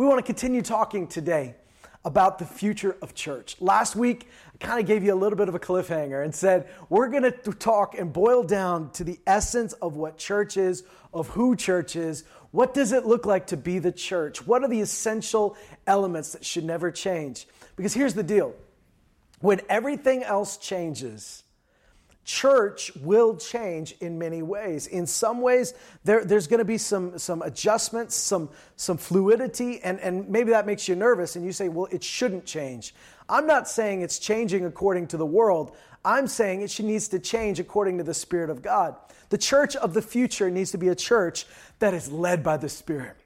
We want to continue talking today about the future of church. Last week, I kind of gave you a little bit of a cliffhanger and said, we're going to talk and boil down to the essence of what church is, of who church is. What does it look like to be the church? What are the essential elements that should never change? Because here's the deal when everything else changes, church will change in many ways. In some ways, there, there's going to be some, some adjustments, some, some fluidity, and, and maybe that makes you nervous, and you say, well, it shouldn't change. I'm not saying it's changing according to the world. I'm saying it needs to change according to the Spirit of God. The church of the future needs to be a church that is led by the Spirit.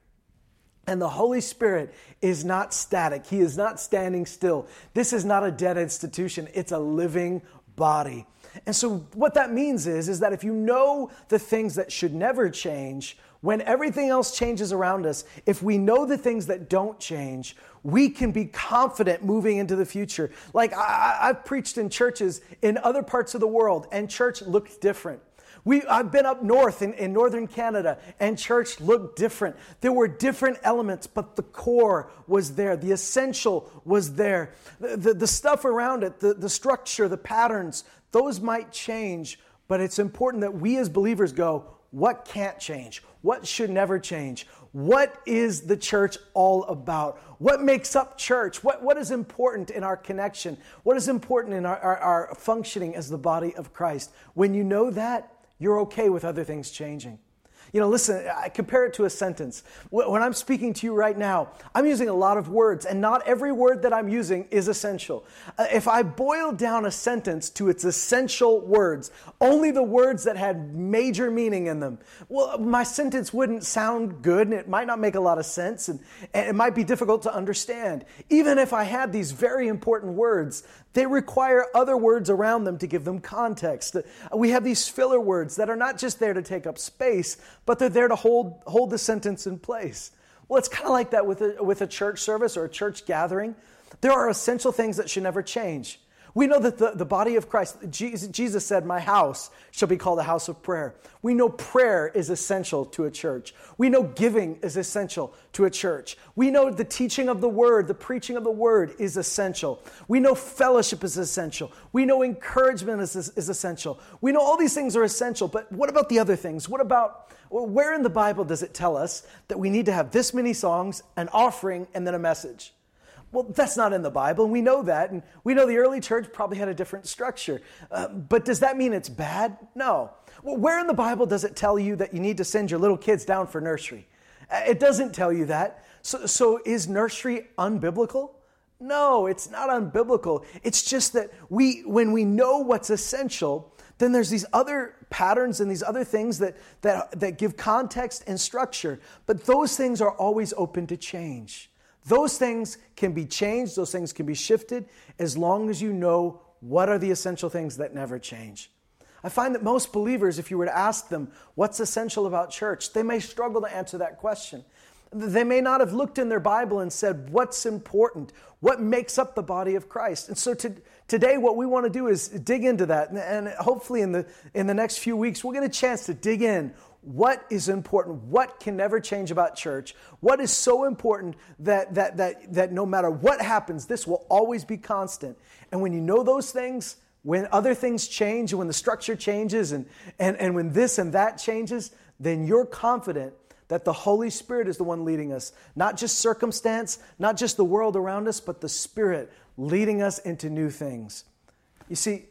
And the Holy Spirit is not static. He is not standing still. This is not a dead institution. It's a living body. And so what that means is, is that if you know the things that should never change, when everything else changes around us, if we know the things that don't change, we can be confident moving into the future. Like I, have preached in churches in other parts of the world, and church looked different. We, I've been up north in, in northern Canada, and church looked different. There were different elements, but the core was there. The essential was there. The, the, the stuff around it, the, the structure, the patterns, those might change, but it's important that we as believers go, what can't change? What should never change? What is the church all about? What makes up church? What, what is important in our connection? What is important in our, our, our functioning as the body of Christ? When you know that, you're okay with other things changing. You know, listen, I compare it to a sentence. When I'm speaking to you right now, I'm using a lot of words, and not every word that I'm using is essential. Uh, if I boil down a sentence to its essential words, only the words that had major meaning in them, well, my sentence wouldn't sound good, and it might not make a lot of sense, and, and it might be difficult to understand. Even if I had these very important words, they require other words around them to give them context. We have these filler words that are not just there to take up space, but they're there to hold, hold the sentence in place. Well, it's kind of like that with a, with a church service or a church gathering. There are essential things that should never change. We know that the, the body of Christ, Jesus, said, My house shall be called a house of prayer. We know prayer is essential to a church. We know giving is essential to a church. We know the teaching of the word, the preaching of the word is essential. We know fellowship is essential. We know encouragement is, is, is essential. We know all these things are essential, but what about the other things? What about, where in the Bible does it tell us that we need to have this many songs, an offering, and then a message? Well, that's not in the Bible, and we know that. And we know the early church probably had a different structure. Uh, but does that mean it's bad? No. Well, where in the Bible does it tell you that you need to send your little kids down for nursery? Uh, it doesn't tell you that. So, so is nursery unbiblical? No, it's not unbiblical. It's just that we, when we know what's essential, then there's these other patterns and these other things that, that, that give context and structure. But those things are always open to change. Those things can be changed, those things can be shifted as long as you know what are the essential things that never change. I find that most believers, if you were to ask them what's essential about church, they may struggle to answer that question. They may not have looked in their Bible and said, What's important? What makes up the body of Christ? And so to, today, what we want to do is dig into that. And, and hopefully, in the, in the next few weeks, we'll get a chance to dig in what is important, what can never change about church, what is so important that, that, that, that no matter what happens, this will always be constant. And when you know those things, when other things change, when the structure changes, and, and, and when this and that changes, then you're confident that the Holy Spirit is the one leading us. Not just circumstance, not just the world around us, but the Spirit leading us into new things. You see,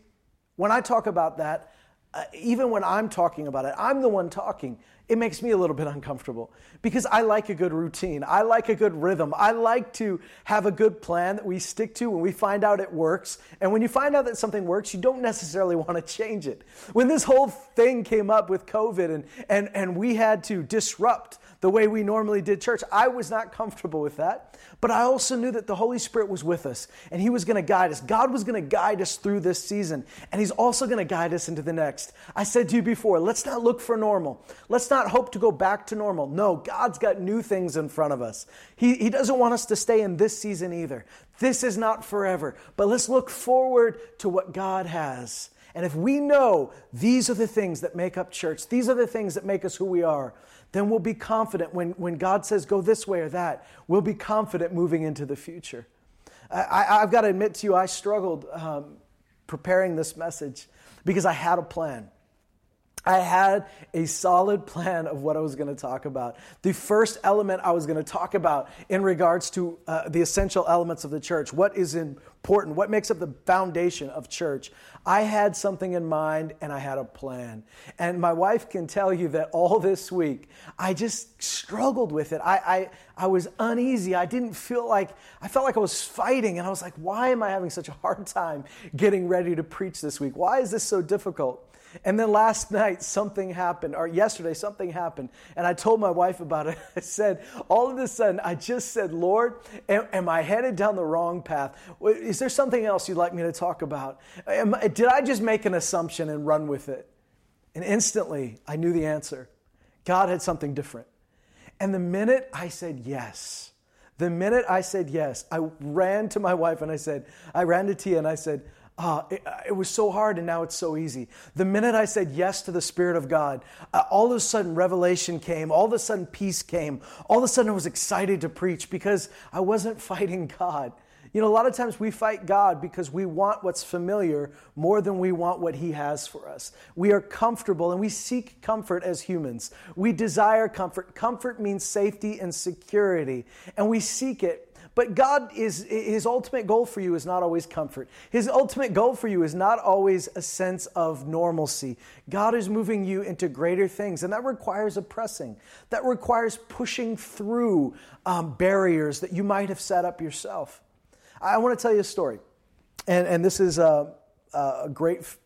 when I talk about that, uh, even when I'm talking about it, I'm the one talking. It makes me a little bit uncomfortable because I like a good routine. I like a good rhythm. I like to have a good plan that we stick to when we find out it works. And when you find out that something works, you don't necessarily want to change it. When this whole thing came up with COVID and, and, and we had to disrupt the way we normally did church. I was not comfortable with that, but I also knew that the Holy Spirit was with us and He was going to guide us. God was going to guide us through this season, and He's also going to guide us into the next. I said to you before, let's not look for normal. Let's not hope to go back to normal. No, God's got new things in front of us. He, he doesn't want us to stay in this season either. This is not forever, but let's look forward to what God has. And if we know these are the things that make up church, these are the things that make us who we are, then we'll be confident when, when God says go this way or that. We'll be confident moving into the future. I, have got to admit to you, I struggled um, preparing this message because I had a plan. I had a solid plan of what I was going to talk about. The first element I was going to talk about in regards to uh, the essential elements of the church, what is important, what makes up the foundation of church. I had something in mind and I had a plan. And my wife can tell you that all this week, I just struggled with it. I, I, I was uneasy. I didn't feel like, I felt like I was fighting. And I was like, why am I having such a hard time getting ready to preach this week? Why is this so difficult? And then last night, something happened, or yesterday, something happened. And I told my wife about it. I said, all of a sudden, I just said, Lord, am, am I headed down the wrong path? Is there something else you'd like me to talk about? Am, did I just make an assumption and run with it? And instantly, I knew the answer. God had something different. And the minute I said yes, the minute I said yes, I ran to my wife and I said, I ran to Tia and I said, uh, it, uh, it, was so hard and now it's so easy. The minute I said yes to the Spirit of God, uh, all of a sudden revelation came, all of a sudden peace came, all of a sudden I was excited to preach because I wasn't fighting God. You know, a lot of times we fight God because we want what's familiar more than we want what He has for us. We are comfortable and we seek comfort as humans. We desire comfort. Comfort means safety and security, and we seek it but God is, his ultimate goal for you is not always comfort. His ultimate goal for you is not always a sense of normalcy. God is moving you into greater things, and that requires a pressing. That requires pushing through um, barriers that you might have set up yourself. I want to tell you a story. And, and this is a, a great f-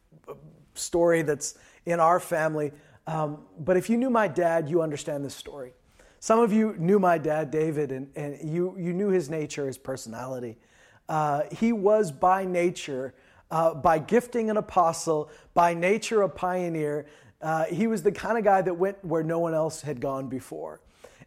story that's in our family. Um, but if you knew my dad, you understand this story. Some of you knew my dad, David, and, and you, you knew his nature, his personality. Uh, he was by nature, uh, by gifting an apostle, by nature a pioneer. Uh, he was the kind of guy that went where no one else had gone before.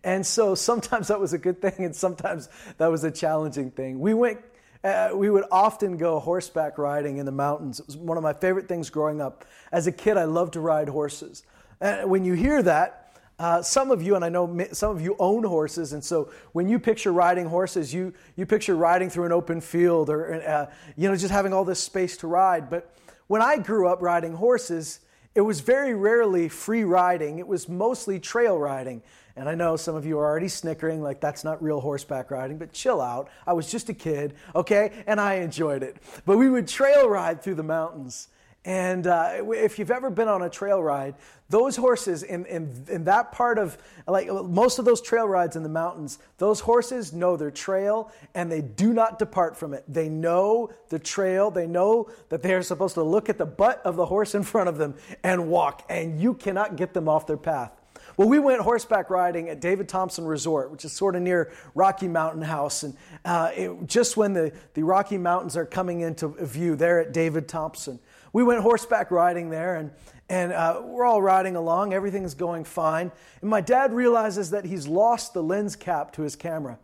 And so sometimes that was a good thing, and sometimes that was a challenging thing. We went uh, we would often go horseback riding in the mountains. It was one of my favorite things growing up. As a kid, I loved to ride horses. And when you hear that, uh, some of you, and I know some of you own horses, and so when you picture riding horses, you, you picture riding through an open field or, uh, you know, just having all this space to ride. But when I grew up riding horses, it was very rarely free riding. It was mostly trail riding. And I know some of you are already snickering, like that's not real horseback riding, but chill out. I was just a kid, okay? And I enjoyed it. But we would trail ride through the mountains. And uh, if you've ever been on a trail ride, those horses in, in, in that part of, like most of those trail rides in the mountains, those horses know their trail and they do not depart from it. They know the trail. They know that they are supposed to look at the butt of the horse in front of them and walk, and you cannot get them off their path. Well, we went horseback riding at David Thompson Resort, which is sort of near Rocky Mountain House. And uh, it, just when the, the Rocky Mountains are coming into view, there at David Thompson we went horseback riding there, and, and uh, we're all riding along. Everything's going fine. And my dad realizes that he's lost the lens cap to his camera.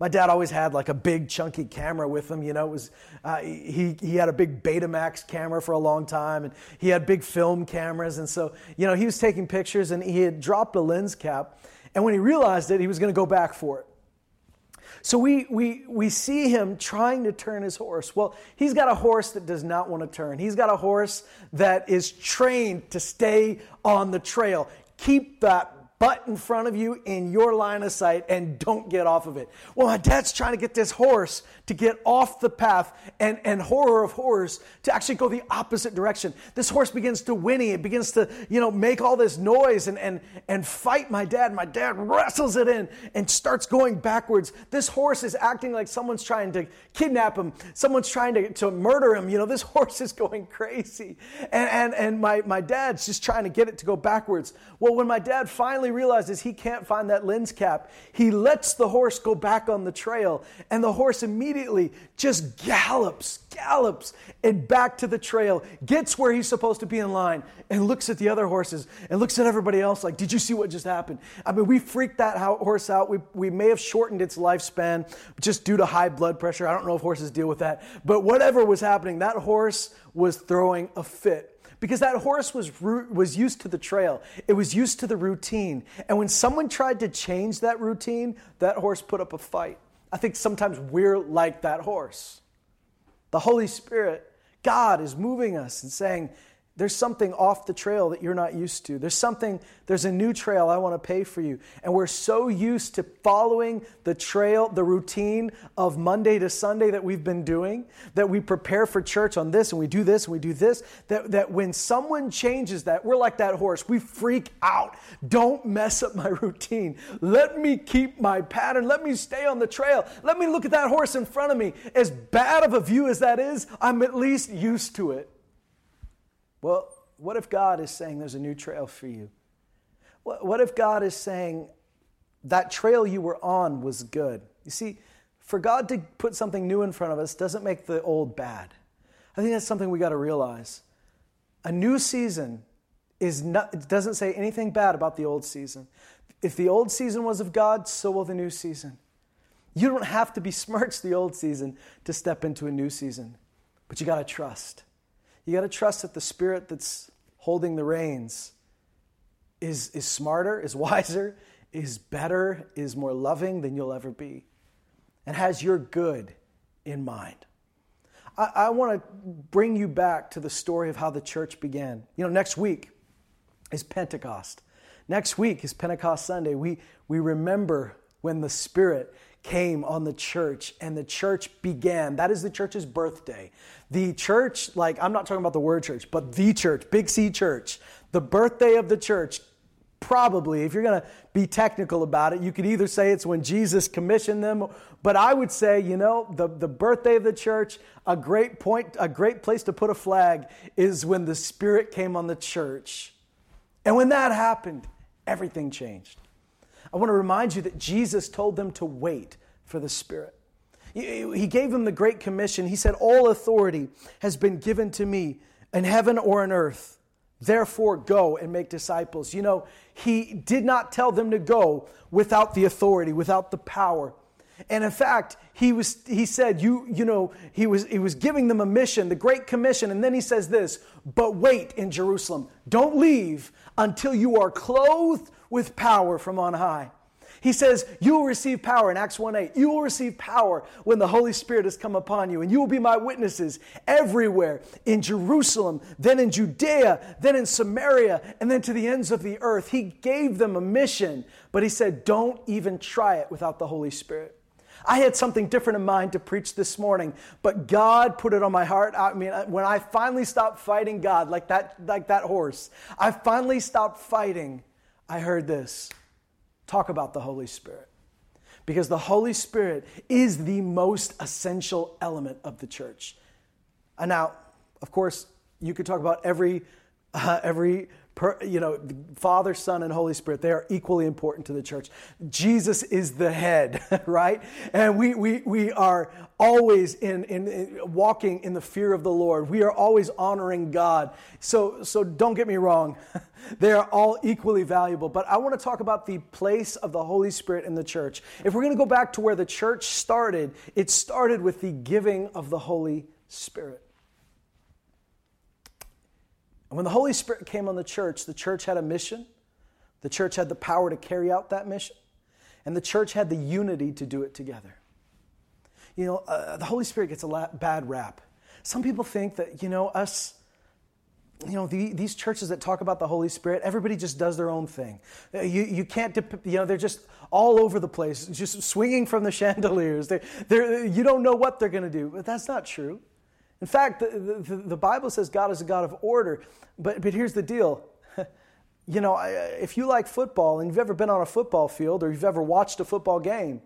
My dad always had like a big chunky camera with him. You know, it was uh, he he had a big Betamax camera for a long time, and he had big film cameras. And so you know he was taking pictures, and he had dropped a lens cap. And when he realized it, he was going to go back for it. So we, we, we see him trying to turn his horse. Well, he's got a horse that does not want to turn. He's got a horse that is trained to stay on the trail. Keep that butt in front of you in your line of sight and don't get off of it. Well, my dad's trying to get this horse to get off the path and, and horror of horrors to actually go the opposite direction. This horse begins to whinny. It begins to, you know, make all this noise and, and, and fight my dad. My dad wrestles it in and starts going backwards. This horse is acting like someone's trying to kidnap him. Someone's trying to, to murder him. You know, this horse is going crazy. And, and, and my, my dad's just trying to get it to go backwards. Well, when my dad finally finally realizes he can't find that lens cap, he lets the horse go back on the trail, and the horse immediately just gallops, gallops, and back to the trail, gets where he's supposed to be in line, and looks at the other horses and looks at everybody else like, Did you see what just happened? I mean, we freaked that horse out. We, we may have shortened its lifespan just due to high blood pressure. I don't know if horses deal with that, but whatever was happening, that horse was throwing a fit because that horse was, was used to the trail, it was used to the routine. And when someone tried to change that routine, that horse put up a fight. I think sometimes we're like that horse. The Holy Spirit, God is moving us and saying, there's something off the trail that you're not used to. There's something, there's a new trail I want to pay for you. And we're so used to following the trail, the routine of Monday to Sunday that we've been doing, that we prepare for church on this and we do this and we do this, that, that when someone changes that, we're like that horse. We freak out. Don't mess up my routine. Let me keep my pattern. Let me stay on the trail. Let me look at that horse in front of me. As bad of a view as that is, I'm at least used to it. Well, what if God is saying there's a new trail for you? What if God is saying that trail you were on was good? You see, for God to put something new in front of us doesn't make the old bad. I think that's something we got to realize. A new season is not, doesn't say anything bad about the old season. If the old season was of God, so will the new season. You don't have to besmirch the old season to step into a new season, but you got to trust. You got to trust that the spirit that's holding the reins is, is smarter, is wiser, is better, is more loving than you'll ever be, and has your good in mind. I, I want to bring you back to the story of how the church began. You know, next week is Pentecost. Next week is Pentecost Sunday. We, we remember when the Spirit came on the church and the church began. That is the church's birthday. The church, like, I'm not talking about the word church, but the church, Big C church, the birthday of the church probably, if you're going to be technical about it, you could either say it's when Jesus commissioned them, but I would say, you know, the, the birthday of the church, a great point, a great place to put a flag is when the Spirit came on the church. And when that happened, everything changed. I want to remind you that Jesus told them to wait for the Spirit. He gave them the Great Commission. He said, All authority has been given to me in heaven or on earth. Therefore, go and make disciples. You know, he did not tell them to go without the authority, without the power. And in fact, he, was, he said, you, you know, he was, he was giving them a mission, the Great Commission. And then he says this, but wait in Jerusalem. Don't leave until you are clothed with power from on high. He says, You will receive power in Acts 1 8. You will receive power when the Holy Spirit has come upon you, and you will be my witnesses everywhere in Jerusalem, then in Judea, then in Samaria, and then to the ends of the earth. He gave them a mission, but he said, Don't even try it without the Holy Spirit. I had something different in mind to preach this morning, but God put it on my heart. I mean, when I finally stopped fighting God like that, like that horse, I finally stopped fighting. I heard this talk about the Holy Spirit. Because the Holy Spirit is the most essential element of the church. And now, of course, you could talk about every, uh, every per, you know, Father, Son, and Holy Spirit, they are equally important to the church. Jesus is the head, right? And we, we, we are always in, in, in, walking in the fear of the Lord. We are always honoring God. So, so don't get me wrong. they are all equally valuable. But I want to talk about the place of the Holy Spirit in the church. If we're going to go back to where the church started, it started with the giving of the Holy Spirit. And when the Holy Spirit came on the church, the church had a mission. The church had the power to carry out that mission. And the church had the unity to do it together. You know, uh, the Holy Spirit gets a la- bad rap. Some people think that, you know, us, you know, the, these churches that talk about the Holy Spirit, everybody just does their own thing. Uh, you, you can't, dip, you know, they're just all over the place, just swinging from the chandeliers. They're, they're, you don't know what they're going to do. But that's not true. In fact, the, the, the, Bible says God is a God of order. But, but here's the deal. you know, if you like football and you've ever been on a football field or you've ever watched a football game,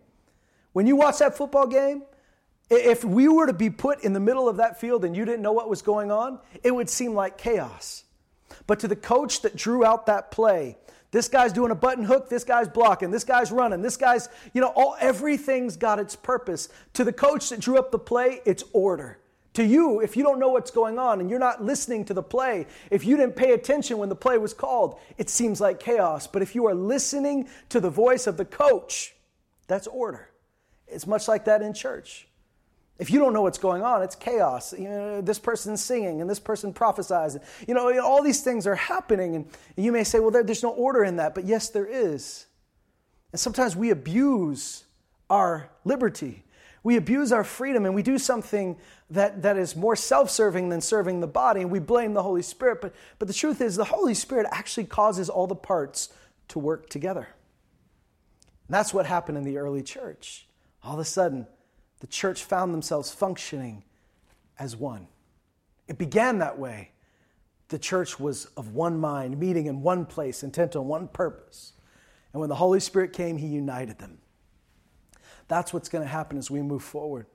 when you watch that football game, if we were to be put in the middle of that field and you didn't know what was going on, it would seem like chaos. But to the coach that drew out that play, this guy's doing a button hook, this guy's blocking, this guy's running, this guy's, you know, all everything's got its purpose. To the coach that drew up the play, it's order. To you, if you don't know what's going on and you're not listening to the play, if you didn't pay attention when the play was called, it seems like chaos. But if you are listening to the voice of the coach, that's order. It's much like that in church. If you don't know what's going on, it's chaos. You know, this person's singing and this person prophesies. You know, all these things are happening. And you may say, well, there, there's no order in that. But yes, there is. And sometimes we abuse our liberty. We abuse our freedom and we do something that, that is more self serving than serving the body, and we blame the Holy Spirit. But, but the truth is, the Holy Spirit actually causes all the parts to work together. And that's what happened in the early church. All of a sudden, the church found themselves functioning as one. It began that way. The church was of one mind, meeting in one place, intent on one purpose. And when the Holy Spirit came, He united them. That's what's going to happen as we move forward.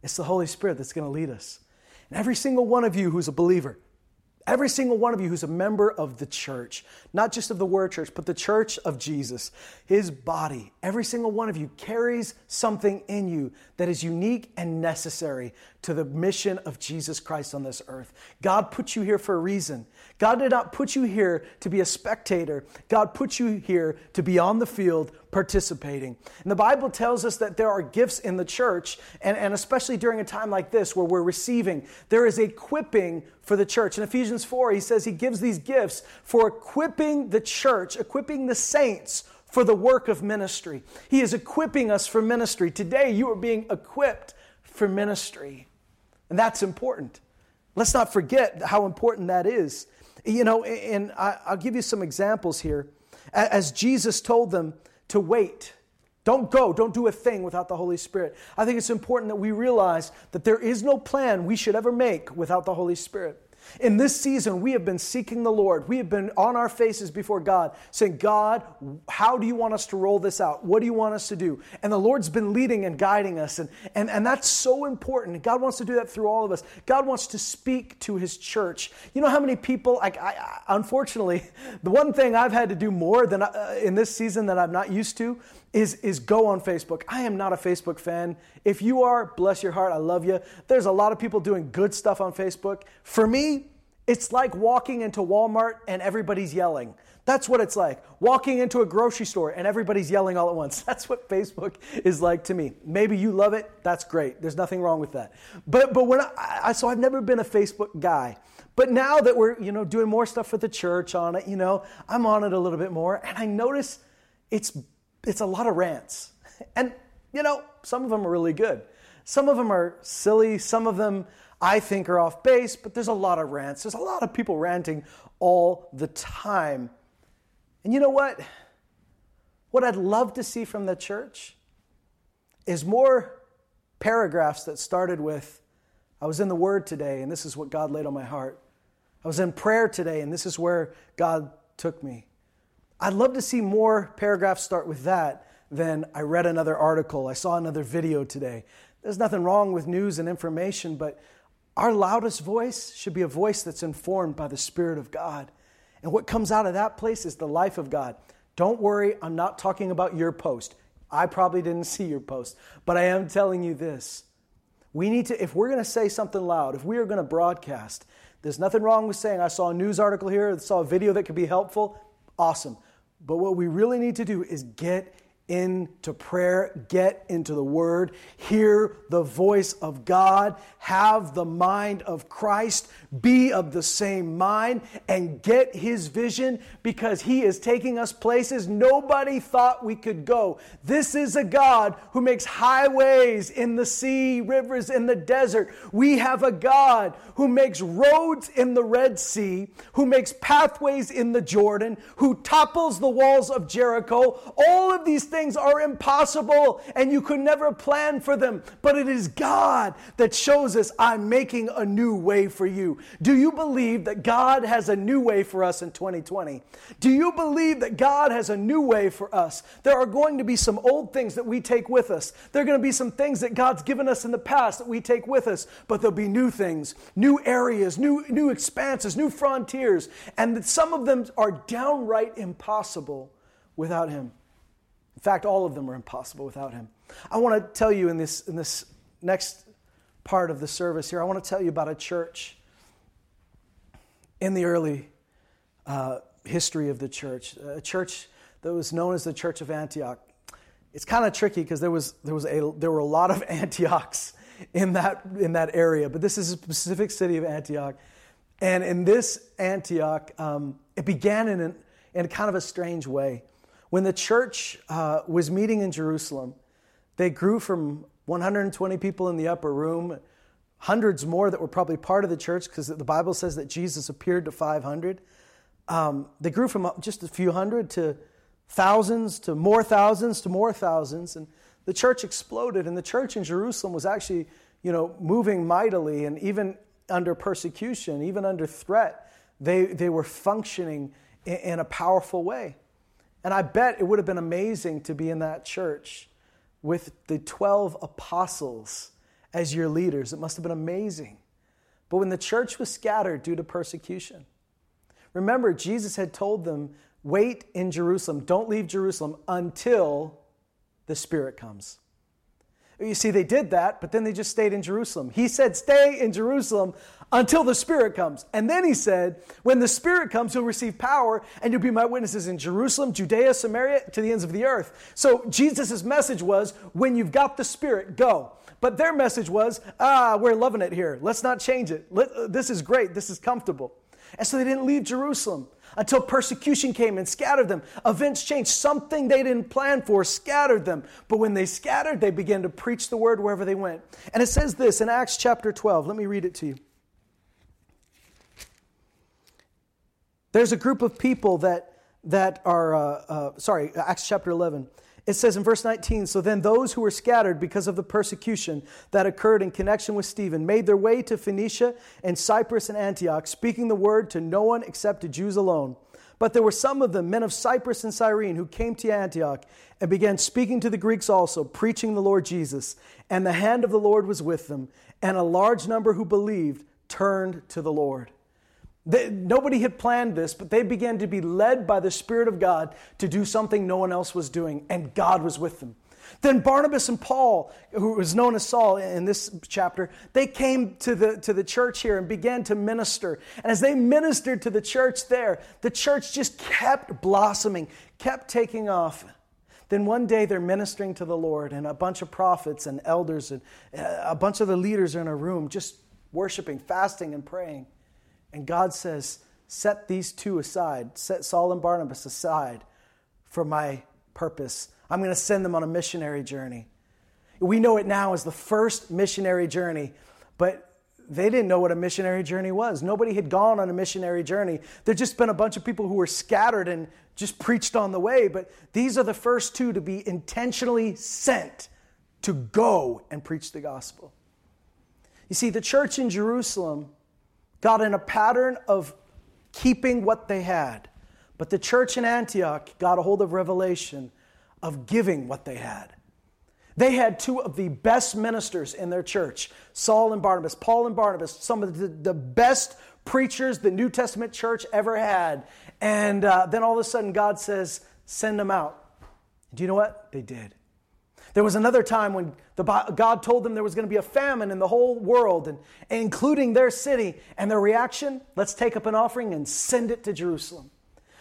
It's the Holy Spirit that's going to lead us. And every single one of you who's a believer, Every single one of you who's a member of the church, not just of the Word Church, but the church of Jesus, his body, every single one of you carries something in you that is unique and necessary to the mission of Jesus Christ on this earth. God put you here for a reason. God did not put you here to be a spectator. God put you here to be on the field participating. And the Bible tells us that there are gifts in the church, and, and especially during a time like this where we're receiving, there is equipping for the church. In Ephesians 4, he says he gives these gifts for equipping the church, equipping the saints for the work of ministry. He is equipping us for ministry. Today, you are being equipped for ministry. And that's important. Let's not forget how important that is. You know, and I'll give you some examples here. As Jesus told them to wait, don't go, don't do a thing without the Holy Spirit. I think it's important that we realize that there is no plan we should ever make without the Holy Spirit. In this season, we have been seeking the Lord. We have been on our faces before God, saying, God, how do you want us to roll this out? What do you want us to do? And the Lord's been leading and guiding us. And, and, and that's so important. God wants to do that through all of us. God wants to speak to his church. You know how many people, like, I, I, unfortunately, the one thing I've had to do more than uh, in this season that I'm not used to is, is go on Facebook. I am not a Facebook fan. If you are, bless your heart, I love you. There's a lot of people doing good stuff on Facebook. For me, it's like walking into Walmart and everybody's yelling. That's what it's like. Walking into a grocery store and everybody's yelling all at once. That's what Facebook is like to me. Maybe you love it. That's great. There's nothing wrong with that. But but when I, I so I've never been a Facebook guy. But now that we're, you know, doing more stuff for the church on it, you know, I'm on it a little bit more and I notice it's it's a lot of rants. And, you know, some of them are really good. Some of them are silly. Some of them I think are off base, but there's a lot of rants. There's a lot of people ranting all the time. And you know what? What I'd love to see from the church is more paragraphs that started with, I was in the Word today, and this is what God laid on my heart. I was in prayer today, and this is where God took me. I'd love to see more paragraphs start with that than I read another article, I saw another video today. There's nothing wrong with news and information, but our loudest voice should be a voice that's informed by the Spirit of God. And what comes out of that place is the life of God. Don't worry, I'm not talking about your post. I probably didn't see your post, but I am telling you this. We need to, if we're going to say something loud, if we are going to broadcast, there's nothing wrong with saying, I saw a news article here, I saw a video that could be helpful. Awesome. But what we really need to do is get into prayer, get into the Word, hear the voice of God, have the mind of Christ, be of the same mind, and get His vision because He is taking us places nobody thought we could go. This is a God who makes highways in the sea, rivers in the desert. We have a God who makes roads in the Red Sea, who makes pathways in the Jordan, who topples the walls of Jericho. All of these things things are impossible and you could never plan for them. But it is God that shows us, I'm making a new way for you. Do you believe that God has a new way for us in 2020? Do you believe that God has a new way for us? There are going to be some old things that we take with us. There are going to be some things that God's given us in the past that we take with us, but there'll be new things, new areas, new, new expanses, new frontiers, and that some of them are downright impossible without Him. In fact, all of them are impossible without him. I want to tell you in this, in this next part of the service here, I want to tell you about a church in the early uh, history of the church, a church that was known as the Church of Antioch. It's kind of tricky because there, was, there, was a, there were a lot of Antiochs in that, in that area, but this is a specific city of Antioch. And in this Antioch, um, it began in, an, in kind of a strange way. When the church uh, was meeting in Jerusalem, they grew from 120 people in the upper room, hundreds more that were probably part of the church because the Bible says that Jesus appeared to 500. Um, they grew from just a few hundred to thousands to more thousands to more thousands. And the church exploded. And the church in Jerusalem was actually, you know, moving mightily. And even under persecution, even under threat, they, they were functioning in, in a powerful way. And I bet it would have been amazing to be in that church with the 12 apostles as your leaders. It must have been amazing. But when the church was scattered due to persecution, remember, Jesus had told them, wait in Jerusalem, don't leave Jerusalem until the Spirit comes. You see, they did that, but then they just stayed in Jerusalem. He said, Stay in Jerusalem until the Spirit comes. And then he said, When the Spirit comes, you'll receive power, and you'll be my witnesses in Jerusalem, Judea, Samaria, to the ends of the earth. So Jesus' message was, When you've got the Spirit, go. But their message was, Ah, we're loving it here. Let's not change it. Let, this is great. This is comfortable. And so they didn't leave Jerusalem until persecution came and scattered them. Events changed. Something they didn't plan for scattered them. But when they scattered, they began to preach the word wherever they went. And it says this in Acts chapter 12. Let me read it to you. There's a group of people that, that are, uh, uh, sorry, Acts chapter 11. It says in verse 19 So then those who were scattered because of the persecution that occurred in connection with Stephen made their way to Phoenicia and Cyprus and Antioch, speaking the word to no one except to Jews alone. But there were some of them, men of Cyprus and Cyrene, who came to Antioch and began speaking to the Greeks also, preaching the Lord Jesus. And the hand of the Lord was with them, and a large number who believed turned to the Lord. They, nobody had planned this, but they began to be led by the Spirit of God to do something no one else was doing, and God was with them. Then Barnabas and Paul, who was known as Saul in this chapter, they came to the, to the church here and began to minister. And as they ministered to the church there, the church just kept blossoming, kept taking off. Then one day they're ministering to the Lord, and a bunch of prophets and elders and uh, a bunch of the leaders are in a room just worshiping, fasting, and praying. And God says, Set these two aside, set Saul and Barnabas aside for my purpose. I'm going to send them on a missionary journey. We know it now as the first missionary journey, but they didn't know what a missionary journey was. Nobody had gone on a missionary journey. There'd just been a bunch of people who were scattered and just preached on the way, but these are the first two to be intentionally sent to go and preach the gospel. You see, the church in Jerusalem got in a pattern of keeping what they had. But the church in Antioch got a hold of revelation of giving what they had. They had two of the best ministers in their church, Saul and Barnabas, Paul and Barnabas, some of the, the best preachers the New Testament church ever had. And uh, then all of a sudden, God says, send them out. Do you know what? They did. There was another time when the, God told them there was going to be a famine in the whole world, and, including their city. And their reaction? Let's take up an offering and send it to Jerusalem.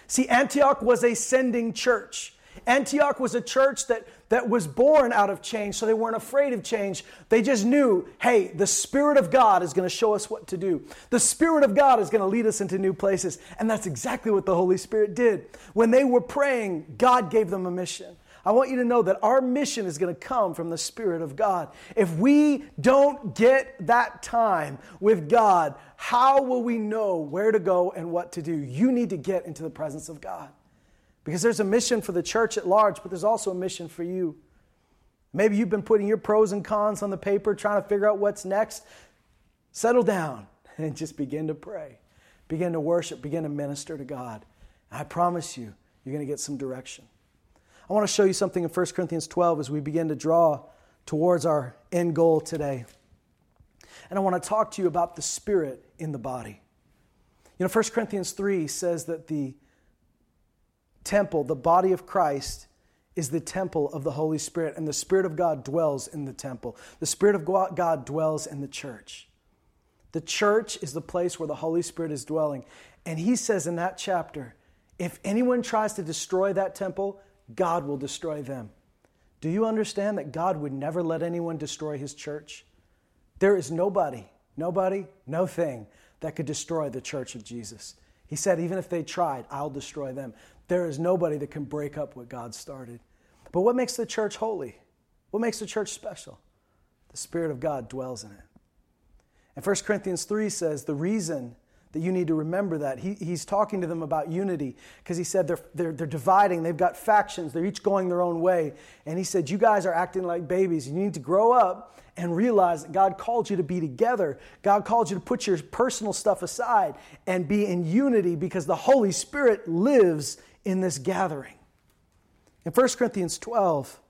See, Antioch was a sending church. Antioch was a church that, that was born out of change, so they weren't afraid of change. They just knew, hey, the Spirit of God is going to show us what to do. The Spirit of God is going to lead us into new places. And that's exactly what the Holy Spirit did. When they were praying, God gave them a mission. I want you to know that our mission is going to come from the Spirit of God. If we don't get that time with God, how will we know where to go and what to do? You need to get into the presence of God. Because there's a mission for the church at large, but there's also a mission for you. Maybe you've been putting your pros and cons on the paper, trying to figure out what's next. Settle down and just begin to pray. Begin to worship, begin to minister to God. I promise you, you're going to get some direction. I want to show you something in 1 Corinthians 12 as we begin to draw towards our end goal today. And I want to talk to you about the spirit in the body. You know, 1 Corinthians 3 says that the temple, the body of Christ, is the temple of the Holy Spirit, and the Spirit of God dwells in the temple. The Spirit of God dwells in the church. The church is the place where the Holy Spirit is dwelling. And he says in that chapter if anyone tries to destroy that temple, God will destroy them. Do you understand that God would never let anyone destroy his church? There is nobody, nobody, no thing that could destroy the church of Jesus. He said, even if they tried, I'll destroy them. There is nobody that can break up what God started. But what makes the church holy? What makes the church special? The Spirit of God dwells in it. And 1 Corinthians 3 says the reason that you need to remember that. He, he's talking to them about unity because he said they're, they're, they're dividing, they've got factions, they're each going their own way. And he said, You guys are acting like babies. You need to grow up and realize that God called you to be together. God called you to put your personal stuff aside and be in unity because the Holy Spirit lives in this gathering. In 1 Corinthians 12,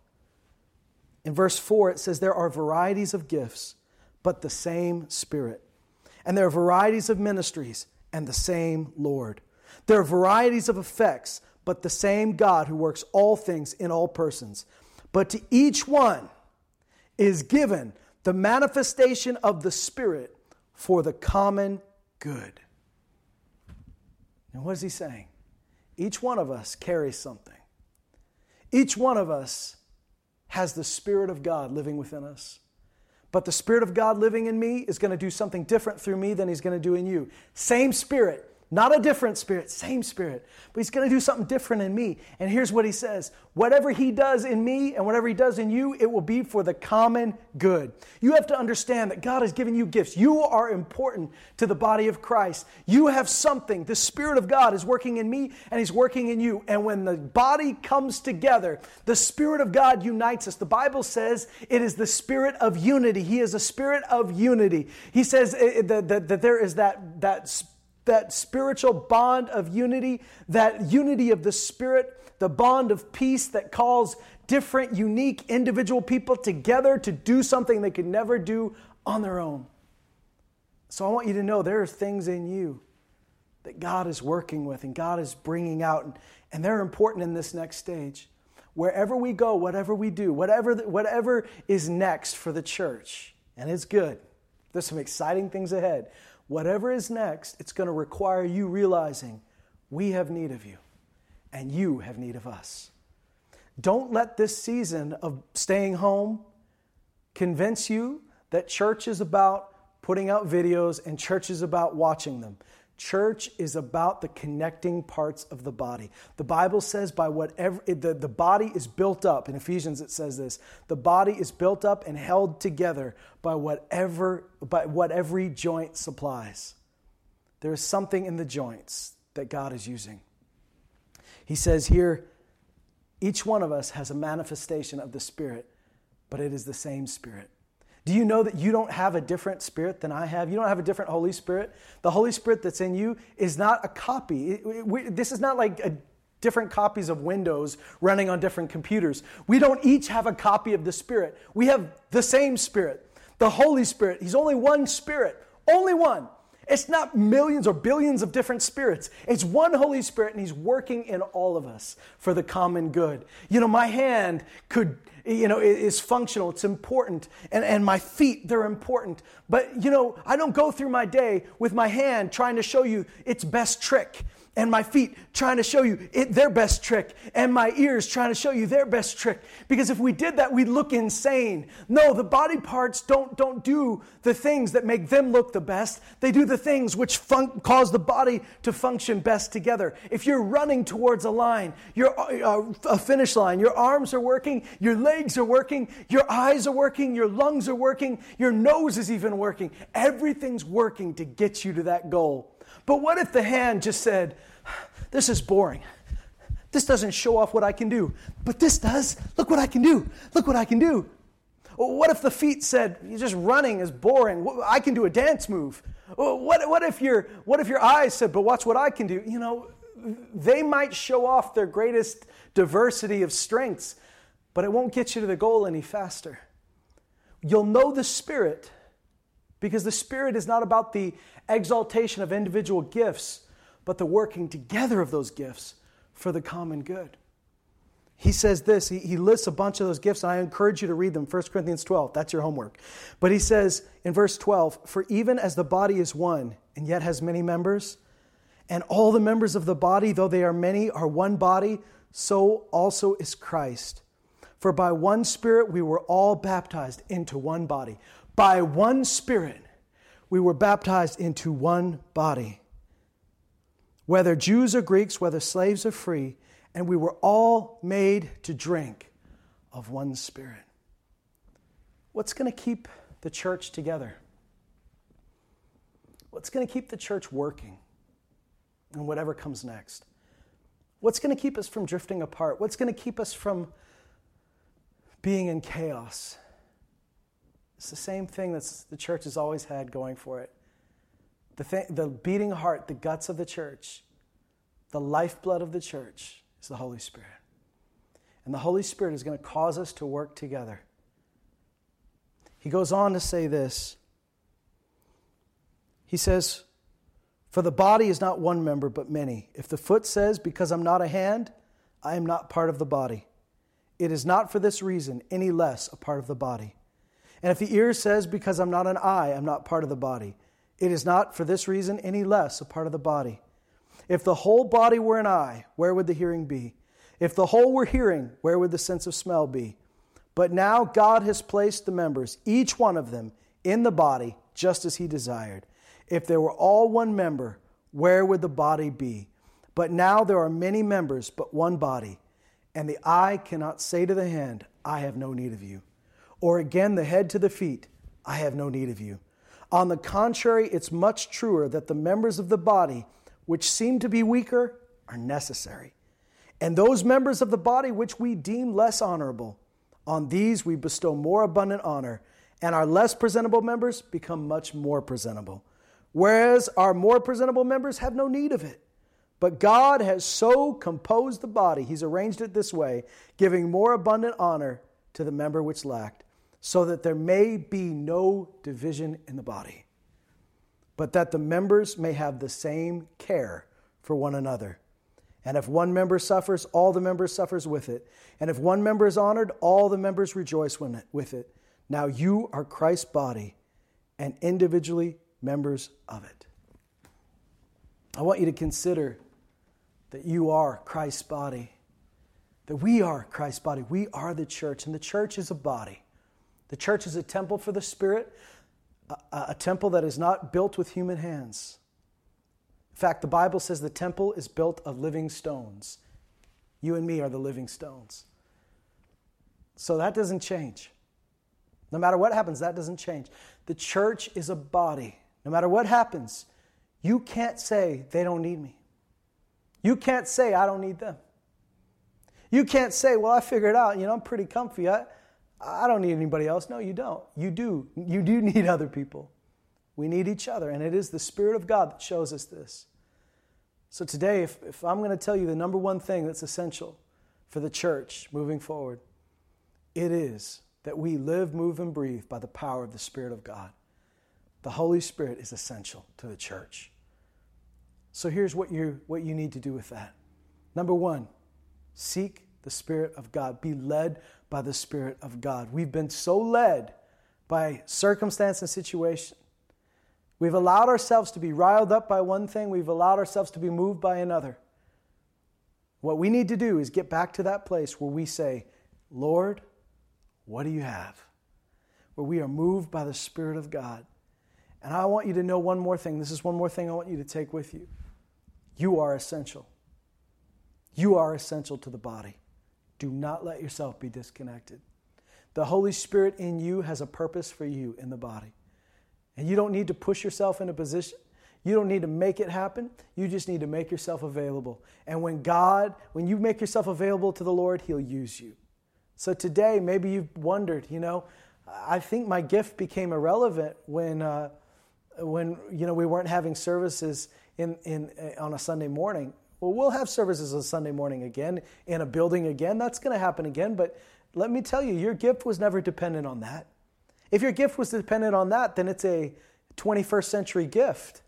in verse 4, it says, There are varieties of gifts, but the same Spirit. And there are varieties of ministries and the same Lord. There are varieties of effects, but the same God who works all things in all persons. But to each one is given the manifestation of the Spirit for the common good. And what is he saying? Each one of us carries something. Each one of us has the Spirit of God living within us. But the Spirit of God living in me is going to do something different through me than He's going to do in you. Same Spirit, not a different spirit, same spirit. But he's going to do something different in me. And here's what he says Whatever he does in me and whatever he does in you, it will be for the common good. You have to understand that God has given you gifts. You are important to the body of Christ. You have something. The Spirit of God is working in me and he's working in you. And when the body comes together, the Spirit of God unites us. The Bible says it is the Spirit of unity. He is a Spirit of unity. He says eh, eh, that, there is that, that that spiritual bond of unity, that unity of the Spirit, the bond of peace that calls different, unique, individual people together to do something they could never do on their own. So I want you to know there are things in you that God is working with and God is bringing out, and, and they're important in this next stage. Wherever we go, whatever we do, whatever, whatever is next for the church, and it's good. There's some exciting things ahead whatever is next, it's going to require you realizing we have need of you and you have need of us. Don't let this season of staying home convince you that church is about putting out videos and church is about watching them. Church is about the connecting parts of the body. The Bible says by whatever the, the body is built up. In Ephesians it says this. The body is built up and held together by whatever by what every joint supplies. There is something in the joints that God is using. He says here, each one of us has a manifestation of the Spirit, but it is the same Spirit. Do you know that you don't have a different spirit than I have? You don't have a different Holy Spirit. The Holy Spirit that's in you is not a copy. This is not like a, different copies of Windows running on different computers. We don't each have a copy of the Spirit. We have the same Spirit, the Holy Spirit. He's only one Spirit, only one. It's not millions or billions of different spirits. It's one Holy Spirit, and He's working in all of us for the common good. You know, my hand could, you know, is functional, it's important, and, and my feet, they're important. But, you know, I don't go through my day with my hand trying to show you its best trick and my feet trying to show you it, their best trick, and my ears trying to show you their best trick. Because if we did that, we'd look insane. No, the body parts don't, don't do the things that make them look the best. They do the things which fun- cause the body to function best together. If you're running towards a line, your, uh, a finish line, your arms are working, your legs are working, your eyes are working, your lungs are working, your nose is even working. Everything's working to get you to that goal. But what if the hand just said, This is boring. This doesn't show off what I can do, but this does. Look what I can do. Look what I can do. what if the feet said, just running is boring. I can do a dance move. What, what, if your, what if your eyes said, But watch what I can do? You know, they might show off their greatest diversity of strengths, but it won't get you to the goal any faster. You'll know the Spirit because the Spirit is not about the exaltation of individual gifts, but the working together of those gifts for the common good. He says this, he, lists a bunch of those gifts, and I encourage you to read them. 1 Corinthians 12, that's your homework. But he says in verse 12, For even as the body is one, and yet has many members, and all the members of the body, though they are many, are one body, so also is Christ. For by one Spirit we were all baptized into one body. By one Spirit we were baptized into one body. Whether Jews or Greeks, whether slaves or free, and we were all made to drink of one Spirit. What's going to keep the church together? What's going to keep the church working? And whatever comes next. What's going to keep us from drifting apart? What's going to keep us from being in chaos? It's the same thing that the church has always had going for it. The, th- the beating heart, the guts of the church, the lifeblood of the church is the Holy Spirit. And the Holy Spirit is going to cause us to work together. He goes on to say this. He says, For the body is not one member, but many. If the foot says, Because I'm not a hand, I am not part of the body, it is not for this reason any less a part of the body. And if the ear says, Because I'm not an eye, I'm not part of the body, it is not for this reason any less a part of the body. If the whole body were an eye, where would the hearing be? If the whole were hearing, where would the sense of smell be? But now God has placed the members, each one of them, in the body just as He desired. If there were all one member, where would the body be? But now there are many members, but one body. And the eye cannot say to the hand, I have no need of you. Or again, the head to the feet, I have no need of you. On the contrary, it's much truer that the members of the body, which seem to be weaker, are necessary. And those members of the body which we deem less honorable, on these we bestow more abundant honor, and our less presentable members become much more presentable. Whereas our more presentable members have no need of it. But God has so composed the body, He's arranged it this way, giving more abundant honor to the member which lacked, so that there may be no division in the body, but that the members may have the same care for one another. And if one member suffers, all the members suffers with it. And if one member is honored, all the members rejoice with it. Now you are Christ's body and individually members of it. I want you to consider that you are Christ's body, that we are Christ's body. We are the church, and the church is a body. The church is a temple for the Spirit, a, a temple that is not built with human hands. In fact, the Bible says the temple is built of living stones. You and me are the living stones. So that doesn't change. No matter what happens, that doesn't change. The church is a body. No matter what happens, you can't say they don't need me. You can't say I don't need them. You can't say, well, I figured out, you know, I'm pretty comfy. I, I don't need anybody else. No, you don't. You do. You do need other people. We need each other, and it is the Spirit of God that shows us this. So, today, if, if I'm going to tell you the number one thing that's essential for the church moving forward, it is that we live, move, and breathe by the power of the Spirit of God. The Holy Spirit is essential to the church. So, here's what you, what you need to do with that. Number one, seek the Spirit of God, be led by the Spirit of God. We've been so led by circumstance and situation We've allowed ourselves to be riled up by one thing, we've allowed ourselves to be moved by another. What we need to do is get back to that place where we say, Lord, what do you have? Where we are moved by the Spirit of God. And I want you to know one more thing. This is one more thing I want you to take with you. You are essential. You are essential to the body. Do not let yourself be disconnected. The Holy Spirit in you has a purpose for you in the body. And you don't need to push yourself in a position. You don't need to make it happen. You just need to make yourself available. And when God, when you make yourself available to the Lord, He'll use you. So today, maybe you've wondered, you know, I think my gift became irrelevant when, uh, when you know, we weren't having services in, in, uh, on a Sunday morning. Well, we'll have services on Sunday morning again in a building again. That's going to happen again. But let me tell you, your gift was never dependent on that. If your gift was dependent on that, then it's a 21st century gift.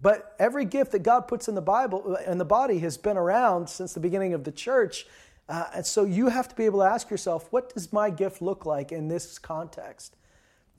But every gift that God puts in the Bible, in the body, has been around since the beginning of the church. Uh, and so you have to be able to ask yourself, what does my gift look like in this context?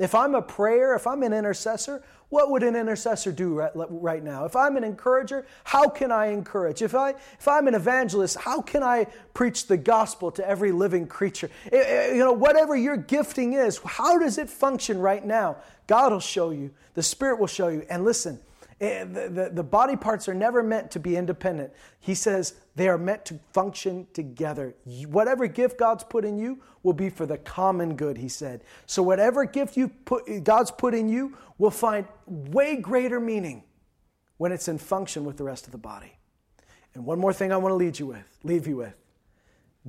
If I'm a prayer, if I'm an intercessor, what would an intercessor do right, right, now? If I'm an encourager, how can I encourage? If, I, if I'm an evangelist, how can I preach the gospel to every living creature? You know, whatever your gifting is, how does it function right now? God will show you, the Spirit will show you. And listen, Eh, the, the, the body parts are never meant to be independent. He says they are meant to function together. Whatever gift God's put in you will be for the common good, he said. So whatever gift you put, God's put in you will find way greater meaning when it's in function with the rest of the body. And one more thing I want to lead you with, leave you with.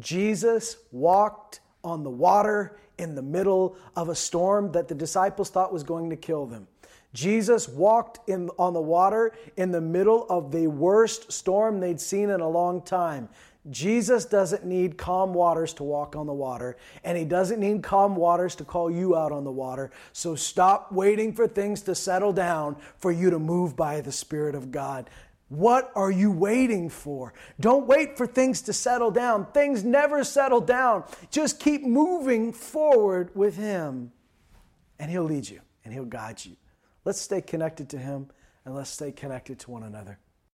Jesus walked on the water in the middle of a storm that the disciples thought was going to kill them. Jesus walked in, on the water in the middle of the worst storm they'd seen in a long time. Jesus doesn't need calm waters to walk on the water, and he doesn't need calm waters to call you out on the water. So stop waiting for things to settle down for you to move by the Spirit of God. What are you waiting for? Don't wait for things to settle down. Things never settle down. Just keep moving forward with Him, and He'll lead you and He'll guide you. Let's stay connected to Him and let's stay connected to one another.